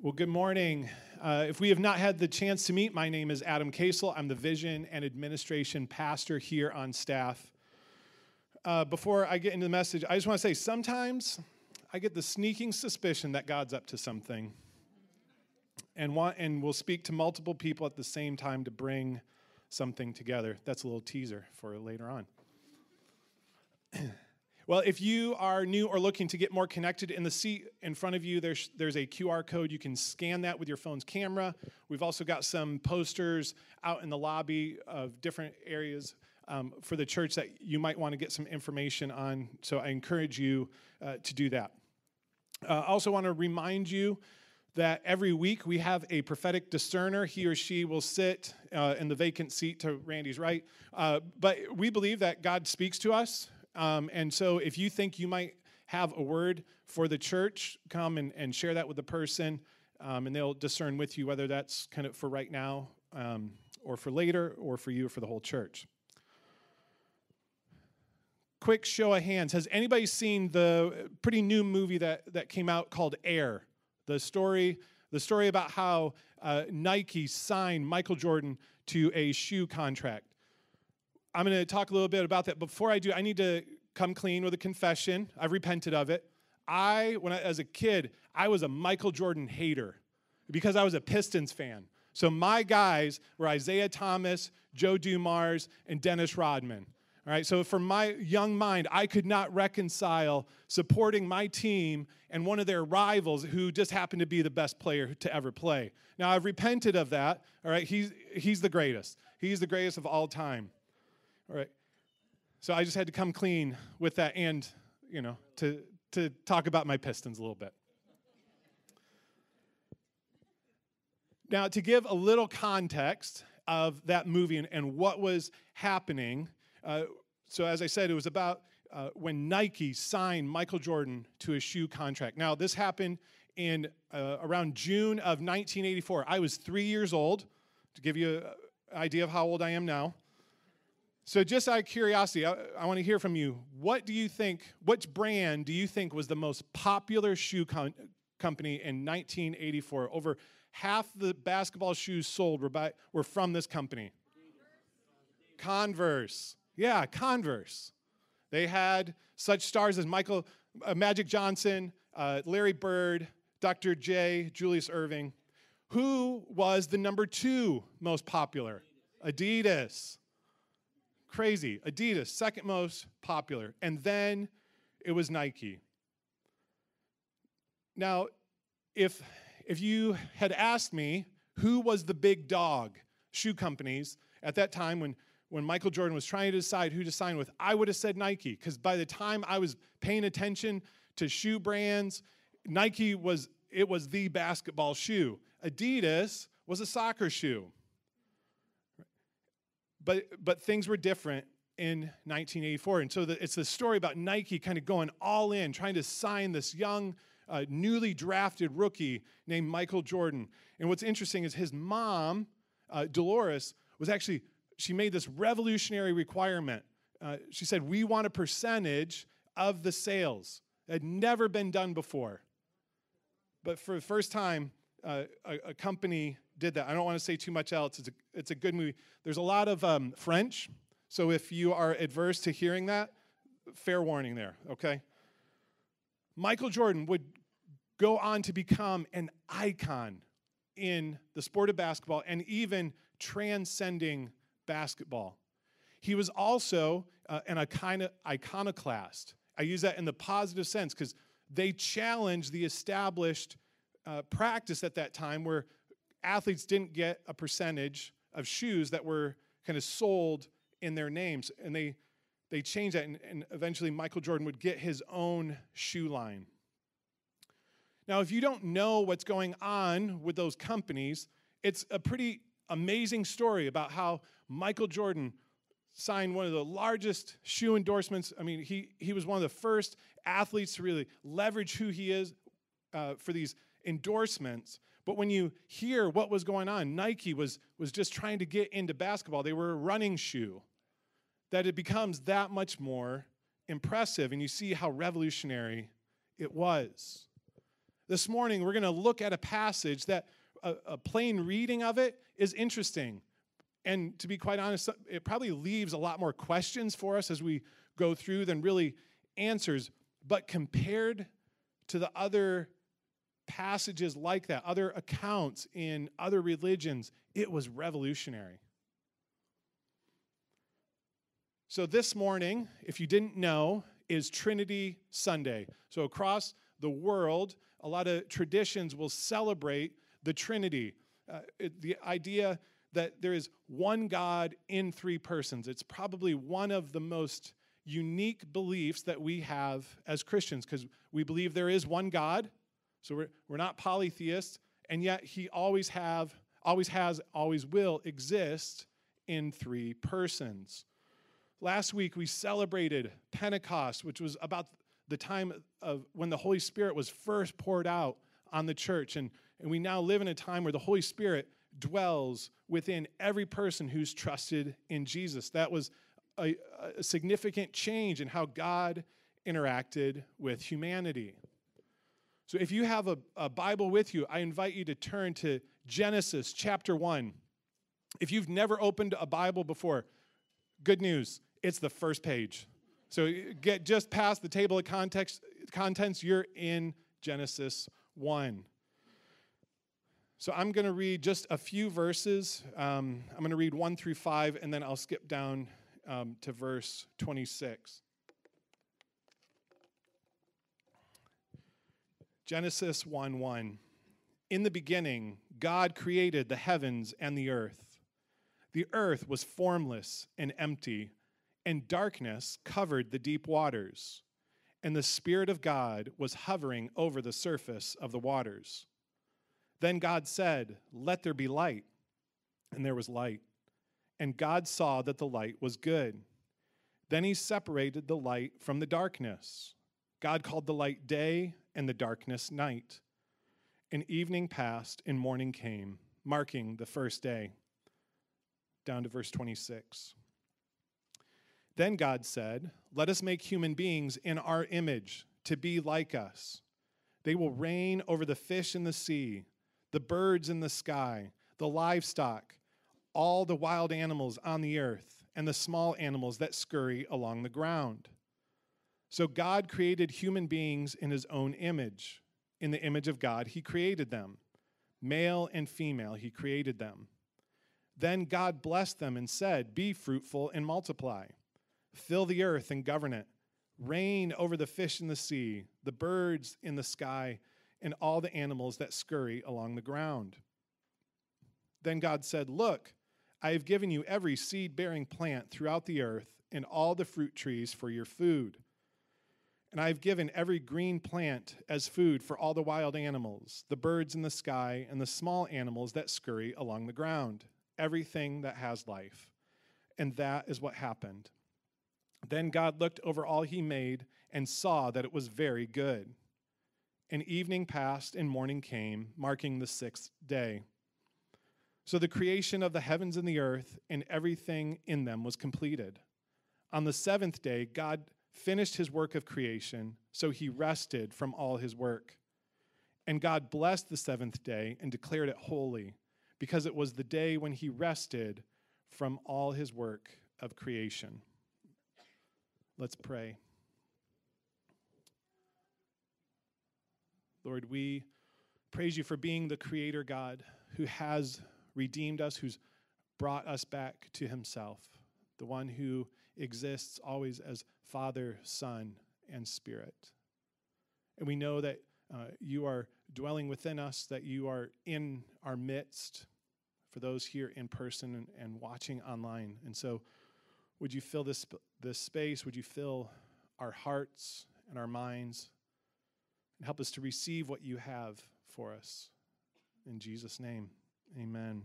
Well, good morning. Uh, if we have not had the chance to meet, my name is Adam Kasel. I'm the Vision and Administration Pastor here on staff. Uh, before I get into the message, I just want to say sometimes I get the sneaking suspicion that God's up to something and, want, and will speak to multiple people at the same time to bring something together. That's a little teaser for later on. Well, if you are new or looking to get more connected, in the seat in front of you, there's, there's a QR code. You can scan that with your phone's camera. We've also got some posters out in the lobby of different areas um, for the church that you might want to get some information on. So I encourage you uh, to do that. Uh, I also want to remind you that every week we have a prophetic discerner. He or she will sit uh, in the vacant seat to Randy's right. Uh, but we believe that God speaks to us um, and so if you think you might have a word for the church, come and, and share that with the person, um, and they'll discern with you whether that's kind of for right now um, or for later or for you or for the whole church. Quick show of hands. Has anybody seen the pretty new movie that, that came out called Air? The story, the story about how uh, Nike signed Michael Jordan to a shoe contract. I'm going to talk a little bit about that. Before I do, I need to come clean with a confession. I've repented of it. I, when I, as a kid, I was a Michael Jordan hater because I was a Pistons fan. So my guys were Isiah Thomas, Joe Dumars, and Dennis Rodman. All right, so from my young mind, I could not reconcile supporting my team and one of their rivals who just happened to be the best player to ever play. Now I've repented of that. All right, he's he's the greatest. He's the greatest of all time. All right. So I just had to come clean with that and, you know, to, to talk about my Pistons a little bit. Now, to give a little context of that movie and, and what was happening, uh, so as I said, it was about uh, when Nike signed Michael Jordan to a shoe contract. Now, this happened in uh, around June of 1984. I was three years old, to give you an idea of how old I am now. So, just out of curiosity, I, I want to hear from you. What do you think, which brand do you think was the most popular shoe com- company in 1984? Over half the basketball shoes sold were, by, were from this company. Converse. Yeah, Converse. They had such stars as Michael, uh, Magic Johnson, uh, Larry Bird, Dr. J, Julius Erving. Who was the number two most popular? Adidas. Crazy. Adidas, second most popular. And then it was Nike. Now, if, if you had asked me who was the big dog shoe companies at that time when, when Michael Jordan was trying to decide who to sign with, I would have said Nike. Because by the time I was paying attention to shoe brands, Nike was it was the basketball shoe. Adidas was a soccer shoe. But, but things were different in 1984. And so the, it's the story about Nike kind of going all in, trying to sign this young, uh, newly drafted rookie named Michael Jordan. And what's interesting is his mom, uh, Dolores, was actually, she made this revolutionary requirement. Uh, she said, We want a percentage of the sales. It had never been done before. But for the first time, uh, a, a company did that. I don't want to say too much else. It's a, it's a good movie. There's a lot of um, French, so if you are adverse to hearing that, fair warning there, okay? Michael Jordan would go on to become an icon in the sport of basketball and even transcending basketball. He was also uh, an icon- iconoclast. I use that in the positive sense because they challenged the established uh, practice at that time where athletes didn't get a percentage of shoes that were kind of sold in their names. And they, they changed that, and, and eventually Michael Jordan would get his own shoe line. Now, if you don't know what's going on with those companies, it's a pretty amazing story about how Michael Jordan signed one of the largest shoe endorsements. I mean, he, he was one of the first athletes to really leverage who he is uh, for these endorsements. But when you hear what was going on, Nike was, was just trying to get into basketball. They were a running shoe. That it becomes that much more impressive, and you see how revolutionary it was. This morning, we're going to look at a passage that a, a, plain reading of it is interesting. And to be quite honest, it probably leaves a lot more questions for us as we go through than really answers. But compared to the other passages like that, other accounts in other religions, it was revolutionary. So, this morning, if you didn't know, is Trinity Sunday. So, across the world, a lot of traditions will celebrate the Trinity. Uh, it, the idea that there is one God in three persons. It's probably one of the most unique beliefs that we have as Christians because we believe there is one God. So we're, we're not polytheists, and yet he always have, always has, always will exist in three persons. Last week we celebrated Pentecost, which was about the time of when the Holy Spirit was first poured out on the church. And, and we now live in a time where the Holy Spirit dwells within every person who's trusted in Jesus. That was a, a significant change in how God interacted with humanity. So if you have a, a Bible with you, I invite you to turn to Genesis chapter 1. If you've never opened a Bible before, good news, it's the first page. So get just past the table of context, contents, you're in Genesis 1. So I'm going to read just a few verses. Um, I'm going to read 1 through 5, and then I'll skip down um, to verse 26. Genesis 1 1. In the beginning, God created the heavens and the earth. The earth was formless and empty and darkness covered the deep waters, and the Spirit of God was hovering over the surface of the waters. Then God said, Let there be light. And there was light. And God saw that the light was good. Then he separated the light from the darkness. God called the light day and the darkness night. And evening passed and morning came, marking the first day. Down to verse 26. Then God said, Let us make human beings in our image to be like us. They will reign over the fish in the sea, the birds in the sky, the livestock, all the wild animals on the earth, and the small animals that scurry along the ground. So God created human beings in his own image. In the image of God, he created them. Male and female, he created them. Then God blessed them and said, Be fruitful and multiply Fill the earth and govern it. Reign over the fish in the sea, the birds in the sky, and all the animals that scurry along the ground. Then God said, Look, I have given you every seed bearing plant throughout the earth and all the fruit trees for your food. And I have given every green plant as food for all the wild animals, the birds in the sky, and the small animals that scurry along the ground, everything that has life. And that is what happened. Then God looked over all he made and saw that it was very good. And evening passed and morning came, marking the sixth day. So the creation of the heavens and the earth and everything in them was completed. On the seventh day, God finished his work of creation, so he rested from all his work. And God blessed the seventh day and declared it holy, because it was the day when he rested from all his work of creation. Let's pray. Lord, we praise you for being the creator God who has redeemed us, who's brought us back to himself, the one who exists always as Father, Son, and Spirit. And we know that uh, you are dwelling within us, that you are in our midst for those here in person and, and watching online. And so, would you fill this, this space? Would you fill our hearts and our minds and help us to receive what you have for us? In Jesus' name, amen.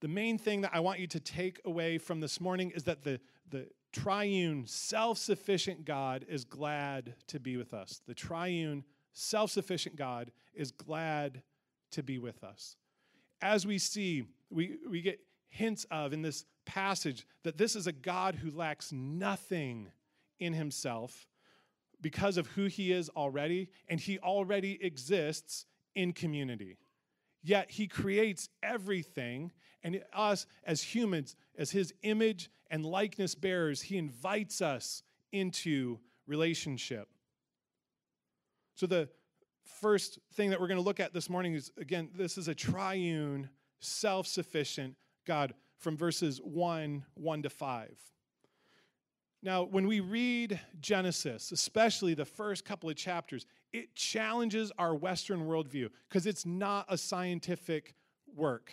The main thing that I want you to take away from this morning is that the, the triune, self sufficient God is glad to be with us. The triune, self sufficient God is glad to be with us. As we see, we, we get hints of in this passage that this is a God who lacks nothing in himself, because of who he is already, and he already exists in community. Yet he creates everything, and us as humans, as his image and likeness bearers, he invites us into relationship. So, the first thing that we're going to look at this morning is again, this is a triune, self sufficient God from verses 1 1 to 5. Now, when we read Genesis, especially the first couple of chapters, it challenges our Western worldview because it's not a scientific work.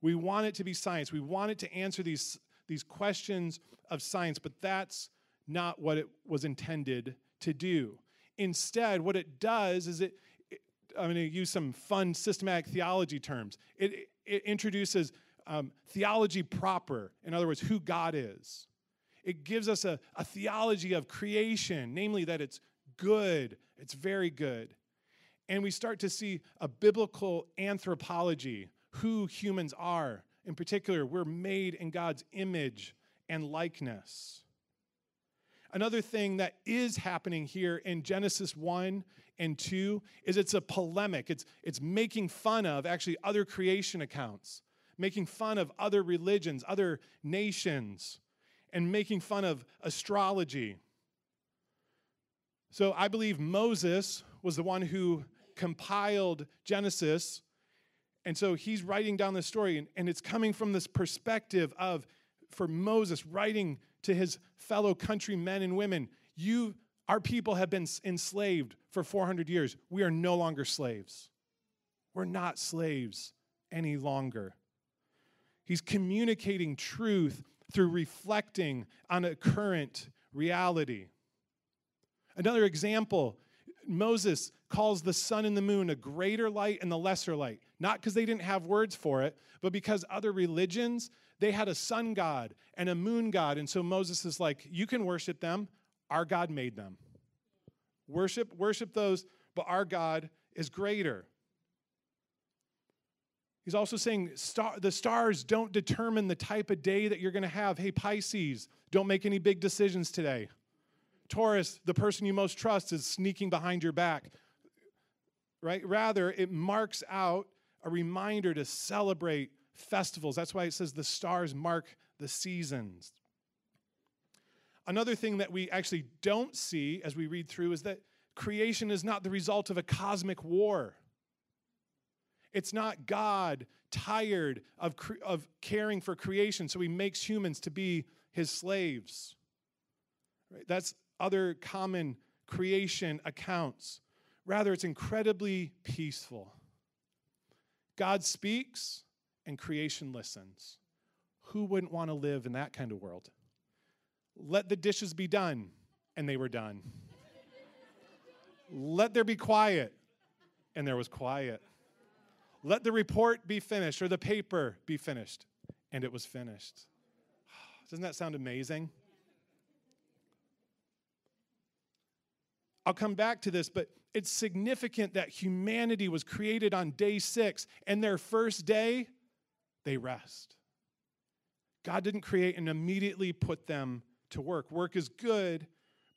We want it to be science. We want it to answer these, these questions of science, but that's not what it was intended to do. Instead, what it does is it, it I'm going to use some fun systematic theology terms. It, it introduces um, theology proper, in other words, who God is. It gives us a, a theology of creation, namely that it's good, it's very good. And we start to see a biblical anthropology, who humans are. In particular, we're made in God's image and likeness. Another thing that is happening here in Genesis 1 and 2 is it's a polemic. It's, it's making fun of actually other creation accounts, making fun of other religions, other nations, and making fun of astrology. So I believe Moses was the one who compiled Genesis. And so he's writing down this story, and, and it's coming from this perspective of, for Moses, writing to his fellow countrymen and women, you, our people have been enslaved for 400 years. We are no longer slaves. We're not slaves any longer. He's communicating truth through reflecting on a current reality. Another example Moses calls the sun and the moon a greater light and the lesser light. Not because they didn't have words for it, but because other religions, they had a sun god and a moon god. And so Moses is like, you can worship them. Our God made them. Worship, worship those, but our God is greater. He's also saying star, the stars don't determine the type of day that you're going to have. Hey, Pisces, don't make any big decisions today. Taurus, the person you most trust is sneaking behind your back. Right? Rather, it marks out a reminder to celebrate festivals. That's why it says the stars mark the seasons. Another thing that we actually don't see as we read through is that creation is not the result of a cosmic war. It's not God tired of, of caring for creation, so he makes humans to be his slaves. Right? That's other common creation accounts. Rather, it's incredibly peaceful. God speaks and creation listens. Who wouldn't want to live in that kind of world? Let the dishes be done, and they were done. Let there be quiet, and there was quiet. Let the report be finished, or the paper be finished, and it was finished. Doesn't that sound amazing? I'll come back to this, but it's significant that humanity was created on day six, and their first day, they rest. God didn't create and immediately put them to work. Work is good,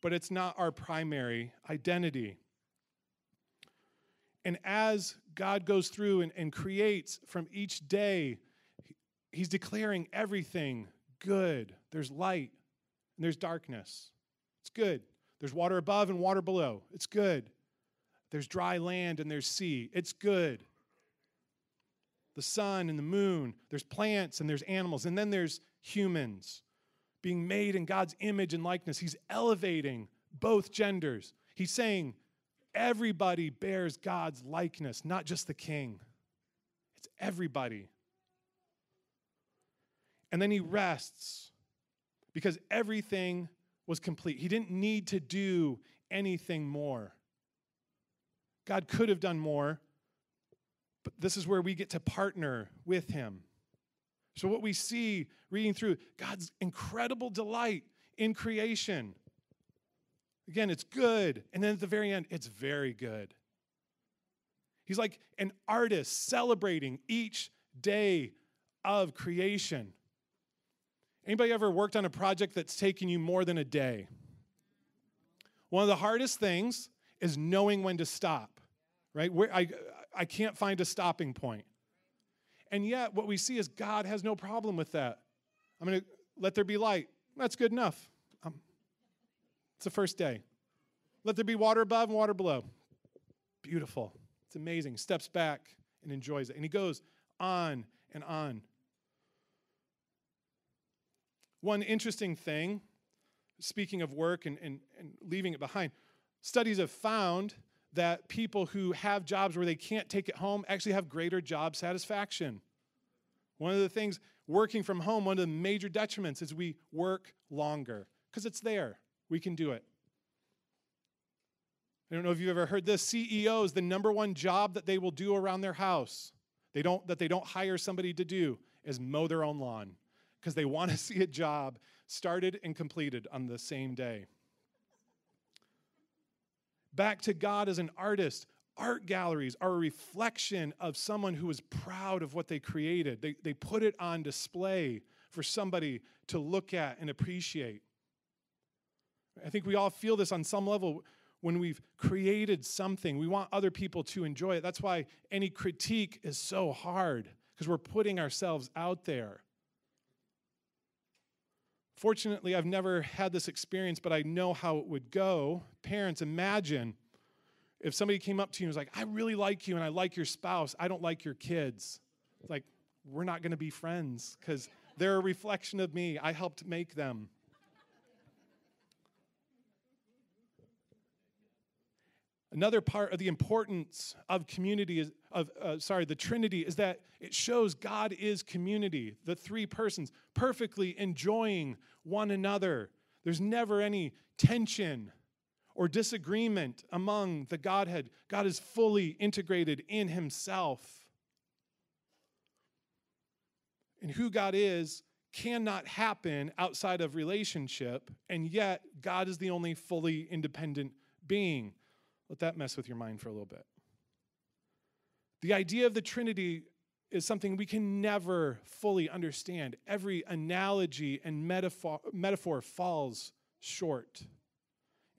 but it's not our primary identity. And as God goes through and, and creates from each day, He's declaring everything good. There's light and there's darkness. It's good. There's water above and water below. It's good. There's dry land and there's sea. It's good. The sun and the moon. There's plants and there's animals. And then there's humans being made in God's image and likeness. He's elevating both genders. He's saying everybody bears God's likeness, not just the king. It's everybody. And then he rests because everything was complete. He didn't need to do anything more. God could have done more, but this is where we get to partner with Him. So, what we see reading through God's incredible delight in creation. Again, it's good. And then at the very end, it's very good. He's like an artist celebrating each day of creation. Anybody ever worked on a project that's taken you more than a day? One of the hardest things is knowing when to stop, right? Where I, I can't find a stopping point. And yet, what we see is God has no problem with that. I'm going to let there be light. That's good enough. Um, it's the first day. Let there be water above and water below. Beautiful. It's amazing. Steps back and enjoys it. And he goes on and on. One interesting thing, speaking of work and, and, and leaving it behind, studies have found that people who have jobs where they can't take it home actually have greater job satisfaction. One of the things working from home, one of the major detriments is we work longer because it's there. We can do it. I don't know if you've ever heard this. CEOs, the number one job that they will do around their house, they don't that they don't hire somebody to do, is mow their own lawn because they want to see a job started and completed on the same day. Back to God as an artist. Art galleries are a reflection of someone who is proud of what they created. They, they put it on display for somebody to look at and appreciate. I think we all feel this on some level when we've created something. We want other people to enjoy it. That's why any critique is so hard, because we're putting ourselves out there. Fortunately, I've never had this experience, but I know how it would go. Parents, imagine if somebody came up to you and was like, I really like you and I like your spouse, I don't like your kids. like, we're not going to be friends because they're a reflection of me. I helped make them. Another part of the importance of community is of uh, sorry, the Trinity is that it shows God is community, the three persons perfectly enjoying one another. There's never any tension or disagreement among the Godhead. God is fully integrated in himself. And who God is cannot happen outside of relationship, and yet God is the only fully independent being. Let that mess with your mind for a little bit. The idea of the Trinity is something we can never fully understand. Every analogy and metaphor, metaphor falls short.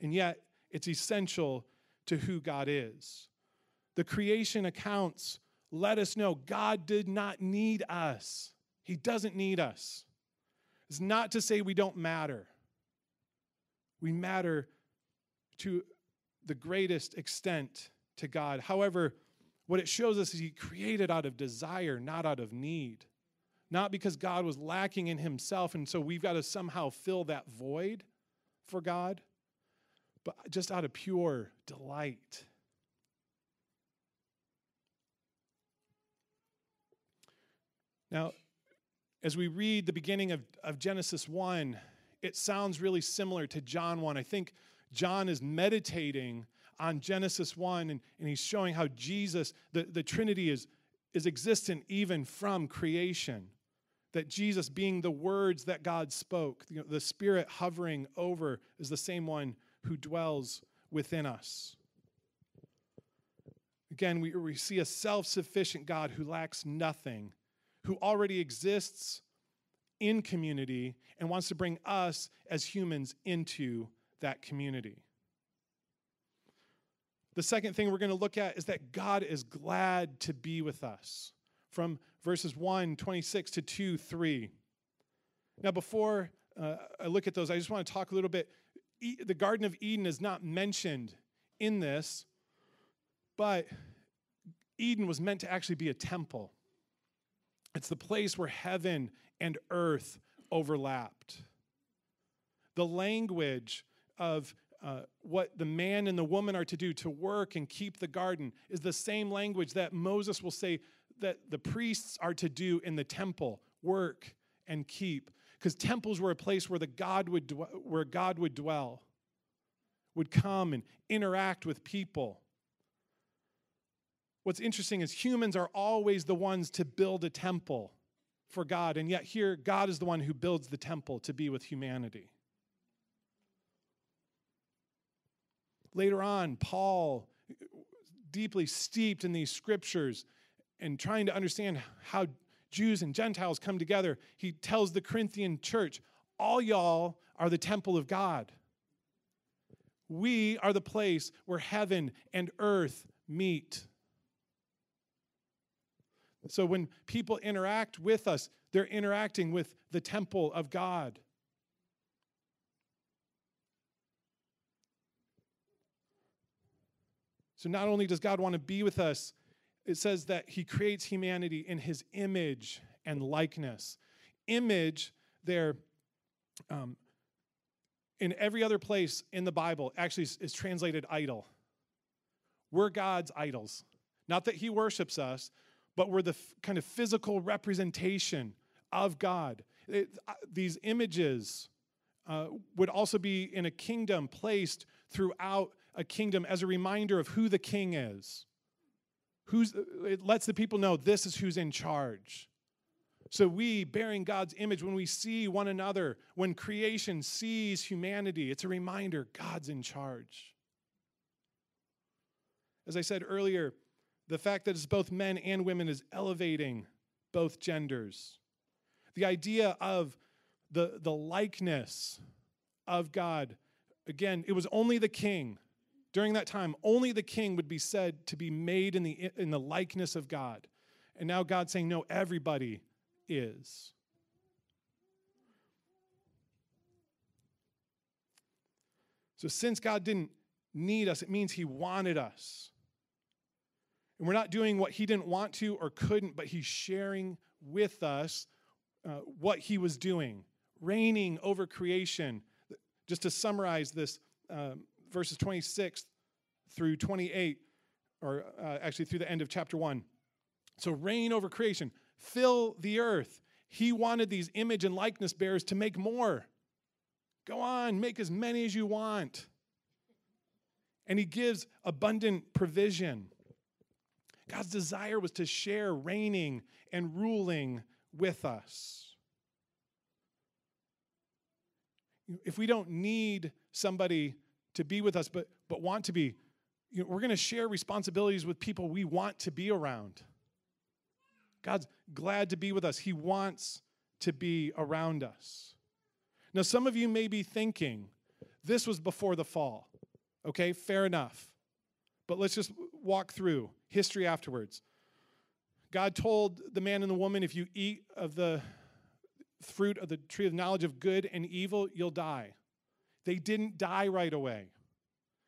And yet, it's essential to who God is. The creation accounts let us know God did not need us, He doesn't need us. It's not to say we don't matter. We matter to the greatest extent to God. However, what it shows us is He created out of desire, not out of need. Not because God was lacking in Himself, and so we've got to somehow fill that void for God, but just out of pure delight. Now, as we read the beginning of, of Genesis 1, it sounds really similar to John 1. I think John is meditating on Genesis 1 and, and he's showing how Jesus, the, the Trinity, is, is existent even from creation. That Jesus, being the words that God spoke, you know, the Spirit hovering over, is the same one who dwells within us. Again, we, we see a self sufficient God who lacks nothing, who already exists in community and wants to bring us as humans into that community. The second thing we're going to look at is that God is glad to be with us. From verses 1, 26 to 2, 3. Now, before uh, I look at those, I just want to talk a little bit. E- the Garden of Eden is not mentioned in this, but Eden was meant to actually be a temple. It's the place where heaven and earth overlapped. The language of uh, what the man and the woman are to do to work and keep the garden is the same language that Moses will say that the priests are to do in the temple work and keep. Because temples were a place where the God would where God would dwell would come and interact with people. What's interesting is humans are always the ones to build a temple for God and yet here God is the one who builds the temple to be with humanity Later on, Paul, deeply steeped in these scriptures and trying to understand how Jews and Gentiles come together, he tells the Corinthian church, All y'all are the temple of God. We are the place where heaven and earth meet. So when people interact with us, they're interacting with the temple of God. So not only does God want to be with us, it says that he creates humanity in his image and likeness. Image, there, um, in every other place in the Bible, actually is, is translated idol. We're God's idols. Not that he worships us, but we're the f- kind of physical representation of God. It, uh, these images uh, would also be in a kingdom placed throughout a kingdom as a reminder of who the king is. Who's, it lets the people know this is who's in charge. So, we, bearing God's image, when we see one another, when creation sees humanity, it's a reminder God's in charge. As I said earlier, the fact that it's both men and women is elevating both genders. The idea of the, the likeness of God, again, it was only the king during that time, only the king would be said to be made in the, in the likeness of God. And now God's saying, no, everybody is. So, since God didn't need us, it means He wanted us. And we're not doing what He didn't want to or couldn't, but He's sharing with us uh, what He was doing, reigning over creation. Just to summarize this, um, verses 26 through 28, or uh, actually through the end of chapter 1. So, reign over creation, fill the earth. He wanted these image and likeness bearers to make more. Go on, make as many as you want. And he gives abundant provision. God's desire was to share reigning and ruling with us. If we don't need somebody to be with us, but, but want to be. You know, we're going to share responsibilities with people we want to be around. God's glad to be with us, He wants to be around us. Now, some of you may be thinking, this was before the fall. Okay, fair enough. But let's just walk through history afterwards. God told the man and the woman, if you eat of the fruit of the tree of knowledge of good and evil, you'll die. They didn't die right away.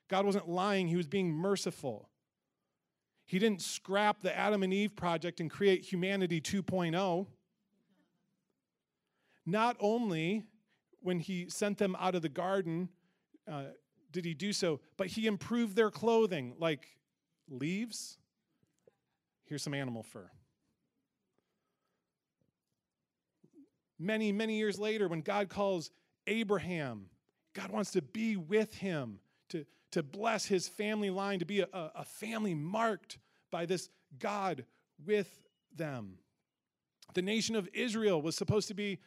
God wasn't lying, He was being merciful. He didn't scrap the Adam and Eve project and create humanity 2.0. Not only when He sent them out of the garden uh, did He do so, but He improved their clothing, like leaves. Here's some animal fur. Many, many years later, when God calls Abraham God wants to be with him, to, to bless his family line, to be a, a family marked by this God with them. The nation of Israel was supposed to be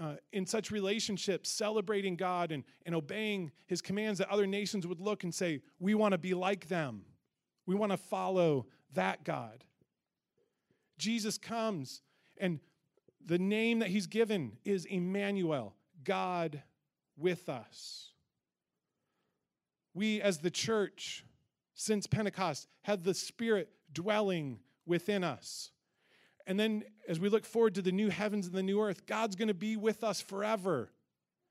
uh, in such relationships, celebrating God and, and obeying his commands that other nations would look and say, We want to be like them. We want to follow that God. Jesus comes, and the name that he's given is Emmanuel, God with us. We, as the church, since Pentecost, have the Spirit dwelling within us. And then, as we look forward to the new heavens and the new earth, God's going to be with us forever.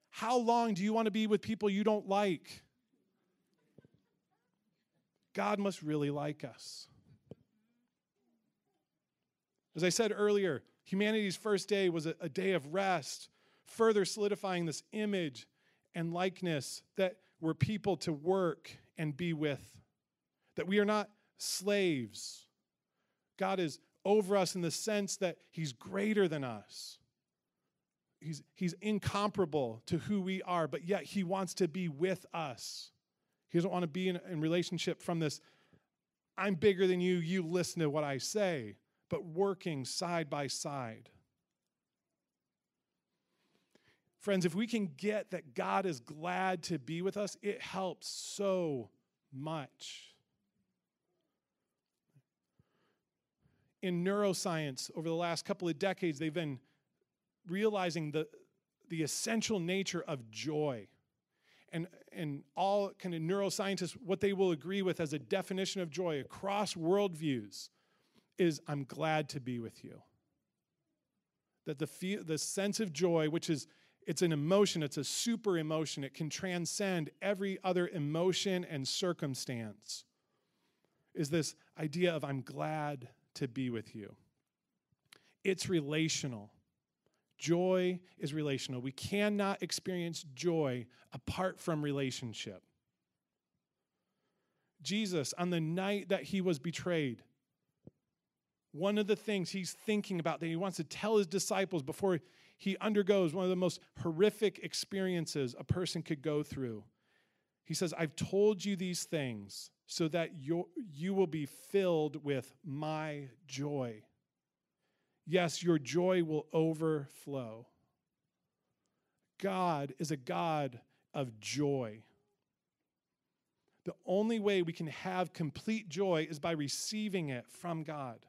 How long do you want to be with people you don't like? God must really like us. As I said earlier, humanity's first day was a, a day of rest, further solidifying this image and likeness that we're people to work and be with, that we are not slaves. God is over us in the sense that He's greater than us. He's, he's incomparable to who we are, but yet He wants to be with us. He doesn't want to be in, in relationship from this, I'm bigger than you, you listen to what I say, but working side by side. Friends, if we can get that God is glad to be with us, it helps so much. In neuroscience, over the last couple of decades, they've been realizing the, the essential nature of joy. and, and all kind of neuroscientists, what they will agree with as a definition of joy across worldviews is I'm glad to be with you. That the, the sense of joy, which is it's an emotion, it's a super emotion, it can transcend every other emotion and circumstance, is this idea of I'm glad to be with you. It's relational. Joy is relational. We cannot experience joy apart from relationship. Jesus, on the night that he was betrayed, one of the things he's thinking about that he wants to tell his disciples before he undergoes one of the most horrific experiences a person could go through. He says, I've told you these things so that you you will be filled with my joy. Yes, your joy will overflow. God is a God of joy. The only way we can have complete joy is by receiving it from God.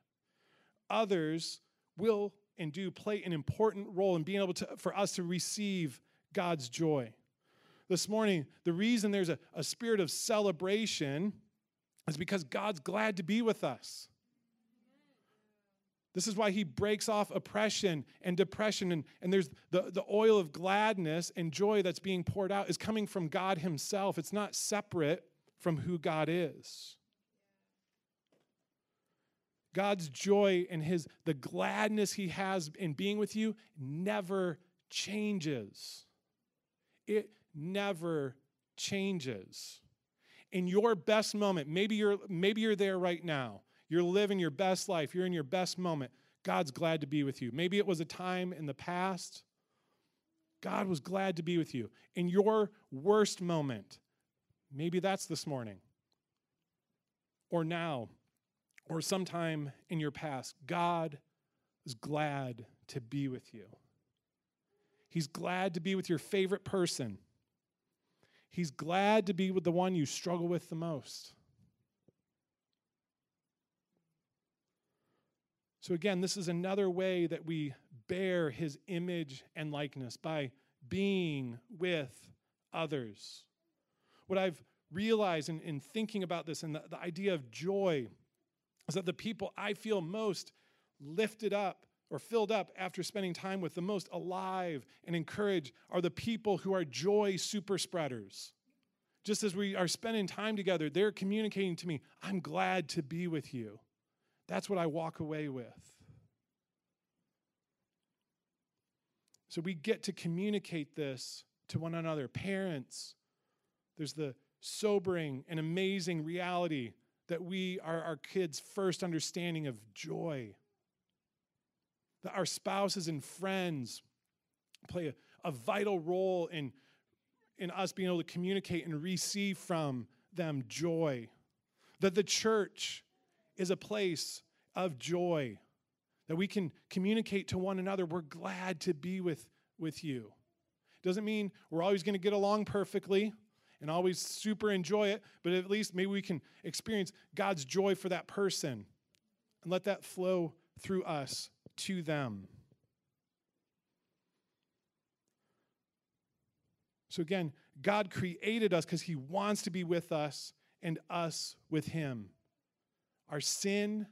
Others will and do play an important role in being able to, for us to receive God's joy. This morning, the reason there's a, a spirit of celebration is because God's glad to be with us. This is why he breaks off oppression and depression. And, and there's the, the oil of gladness and joy that's being poured out is coming from God himself. It's not separate from who God is. God's joy and his the gladness he has in being with you never changes. It never changes. In your best moment, maybe you're maybe you're there right now. You're living your best life. You're in your best moment. God's glad to be with you. Maybe it was a time in the past. God was glad to be with you. In your worst moment, maybe that's this morning or now or sometime in your past. God is glad to be with you. He's glad to be with your favorite person. He's glad to be with the one you struggle with the most. So, again, this is another way that we bear his image and likeness by being with others. What I've realized in, in thinking about this and the, the idea of joy is that the people I feel most lifted up or filled up after spending time with, the most alive and encouraged, are the people who are joy super spreaders. Just as we are spending time together, they're communicating to me, I'm glad to be with you. That's what I walk away with. So we get to communicate this to one another. Parents, there's the sobering and amazing reality that we are our kids' first understanding of joy. That our spouses and friends play a, a vital role in, in us being able to communicate and receive from them joy. That the church is a place of joy that we can communicate to one another. We're glad to be with, with you. Doesn't mean we're always going to get along perfectly and always super enjoy it, but at least maybe we can experience God's joy for that person and let that flow through us to them. So again, God created us because He wants to be with us and us with Him. Our sin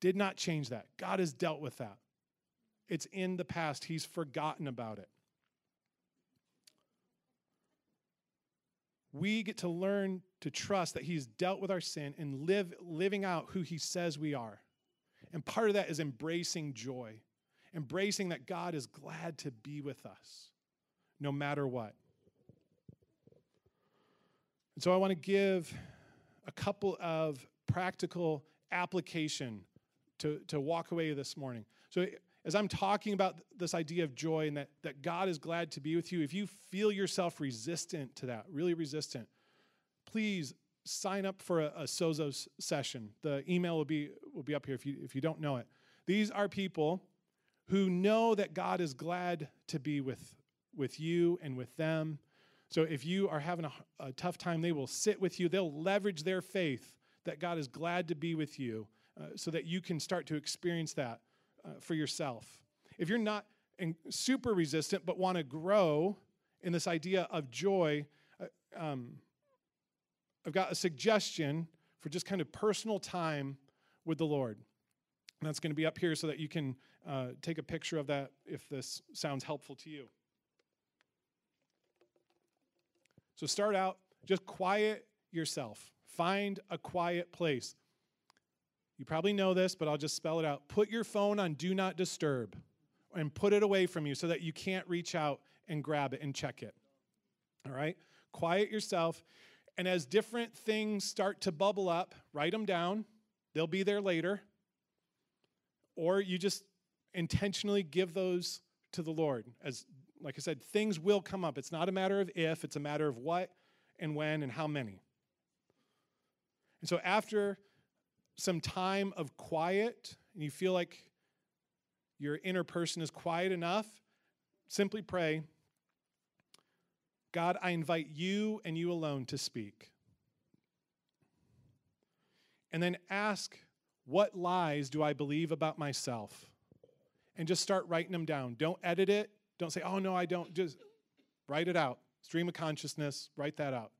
did not change that. God has dealt with that. It's in the past, He's forgotten about it. We get to learn to trust that He's dealt with our sin and live living out who He says we are. And part of that is embracing joy, embracing that God is glad to be with us no matter what. And so I want to give a couple of practical application to, to walk away this morning. So, as I'm talking about this idea of joy and that, that God is glad to be with you, if you feel yourself resistant to that, really resistant, please sign up for a, a Sozo session. The email will be, will be up here if you, if you don't know it. These are people who know that God is glad to be with, with you and with them. So if you are having a, a tough time, they will sit with you. They'll leverage their faith that God is glad to be with you uh, so that you can start to experience that uh, for yourself. If you're not super resistant but want to grow in this idea of joy, uh, um, I've got a suggestion for just kind of personal time with the Lord. And that's going to be up here so that you can uh, take a picture of that if this sounds helpful to you. So start out, just quiet yourself. Find a quiet place. You probably know this, but I'll just spell it out. Put your phone on do not disturb and put it away from you so that you can't reach out and grab it and check it. All right? Quiet yourself. And as different things start to bubble up, write them down. They'll be there later. Or you just intentionally give those to the Lord. As like I said, things will come up. It's not a matter of if, it's a matter of what and when and how many. And so after some time of quiet and you feel like your inner person is quiet enough, simply pray God, I invite you and you alone to speak. And then ask, what lies do I believe about myself? And just start writing them down. Don't edit it. Don't say, oh, no, I don't. Just write it out. Stream of consciousness, write that out.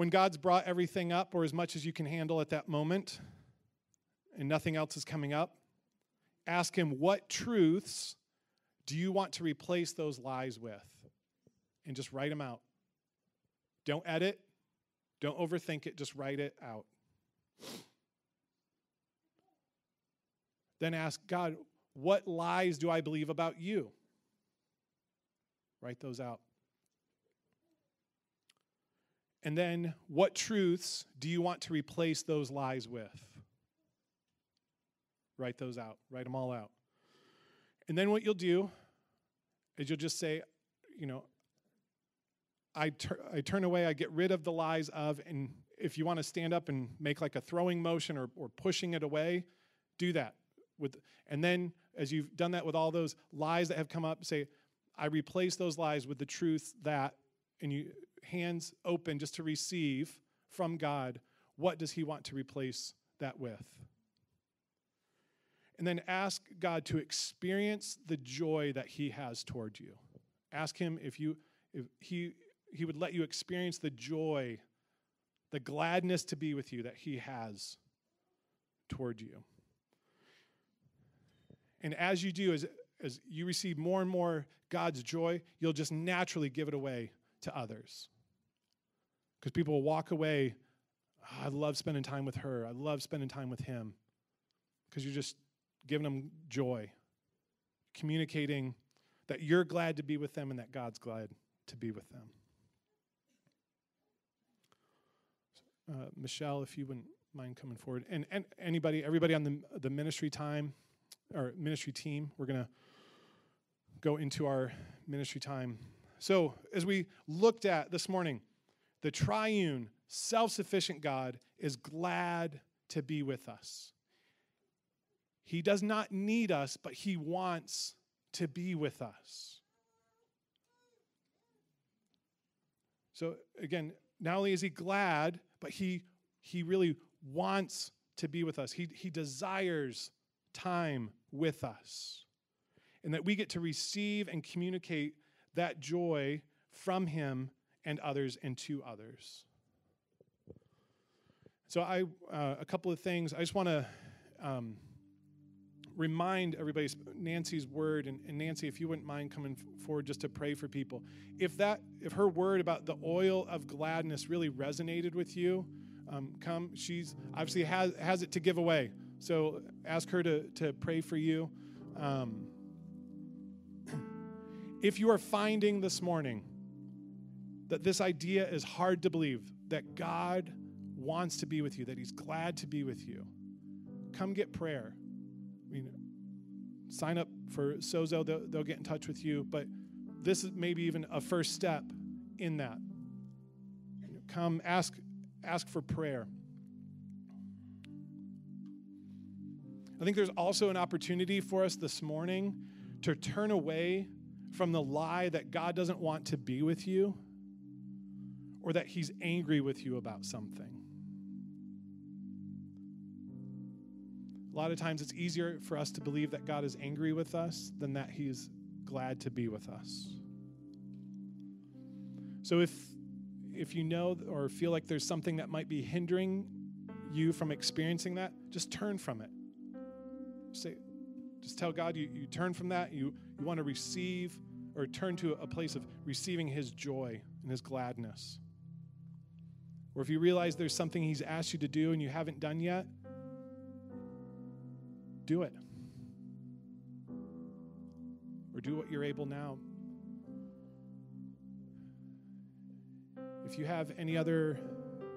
When God's brought everything up, or as much as you can handle at that moment, and nothing else is coming up, ask Him, what truths do you want to replace those lies with? And just write them out. Don't edit, don't overthink it, just write it out. Then ask God, what lies do I believe about you? Write those out. And then, what truths do you want to replace those lies with? Write those out. Write them all out. And then, what you'll do is you'll just say, you know, I, I turn away, I get rid of the lies of, and if you want to stand up and make like a throwing motion or, or pushing it away, do that. With, and then, as you've done that with all those lies that have come up, say, I replace those lies with the truth that, and you hands open just to receive from God, what does He want to replace that with? And then ask God to experience the joy that He has toward you. Ask Him if you if He He would let you experience the joy, the gladness to be with you that He has toward you. And as you do, as, as you receive more and more God's joy, you'll just naturally give it away to others. Because people will walk away, oh, I love spending time with her, I love spending time with him. Because you're just giving them joy, communicating that you're glad to be with them and that God's glad to be with them. Uh, Michelle, if you wouldn't mind coming forward, and, and anybody, everybody on the, the ministry time or ministry team, we're going to go into our ministry time. So, as we looked at this morning, the triune, self sufficient God is glad to be with us. He does not need us, but He wants to be with us. So, again, not only is He glad, but He, he really wants to be with us. He, he desires time with us. And that we get to receive and communicate that joy from Him and others and to others. So, I uh, a couple of things. I just want to um, remind everybody Nancy's word, and, and, Nancy, if you wouldn't mind coming forward just to pray for people. If that, if her word about the oil of gladness really resonated with you, um, come. She's obviously has has it to give away. So ask her to to pray for you. Um, if you are finding this morning that this idea is hard to believe, that God wants to be with you, that He's glad to be with you, come get prayer. I mean, sign up for Sozo, they'll, they'll get in touch with you, but this is maybe even a first step in that. Come ask, ask for prayer. I think there's also an opportunity for us this morning to turn away from the lie that God doesn't want to be with you or that he's angry with you about something. A lot of times it's easier for us to believe that God is angry with us than that he's glad to be with us. So if if you know or feel like there's something that might be hindering you from experiencing that, just turn from it. Say, just tell God you, you turn from that. You, you want to receive or turn to a place of receiving His joy and His gladness. Or if you realize there's something He's asked you to do and you haven't done yet, do it. Or do what you're able now. If you have any other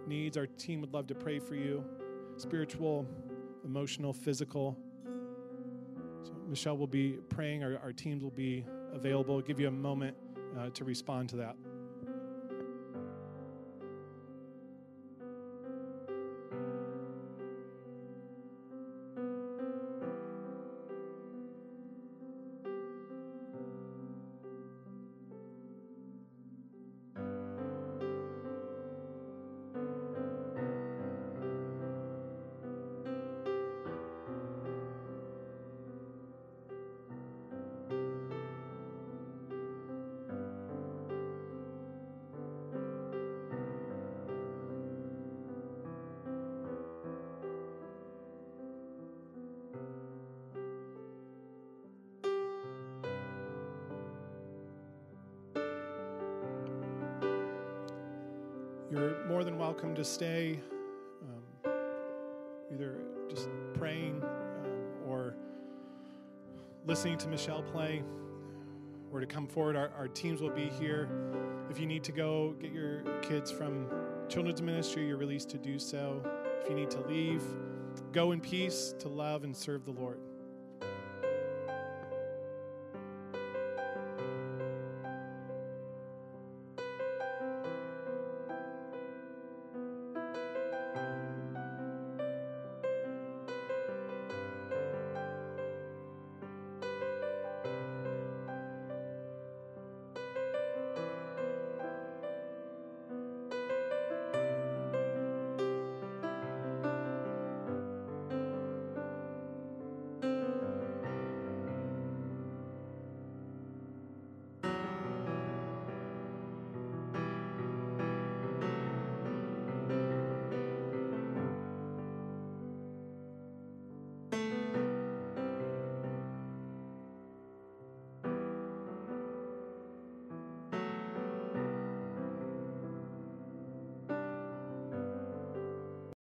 needs, our team would love to pray for you spiritual, emotional, physical. Michelle will be praying, our, our teams will be available. I'll give you a moment uh, to respond to that. To stay, um, either just praying um, or listening to Michelle play, or to come forward. Our, our teams will be here. If you need to go get your kids from children's ministry, you're released to do so. If you need to leave, go in peace to love and serve the Lord.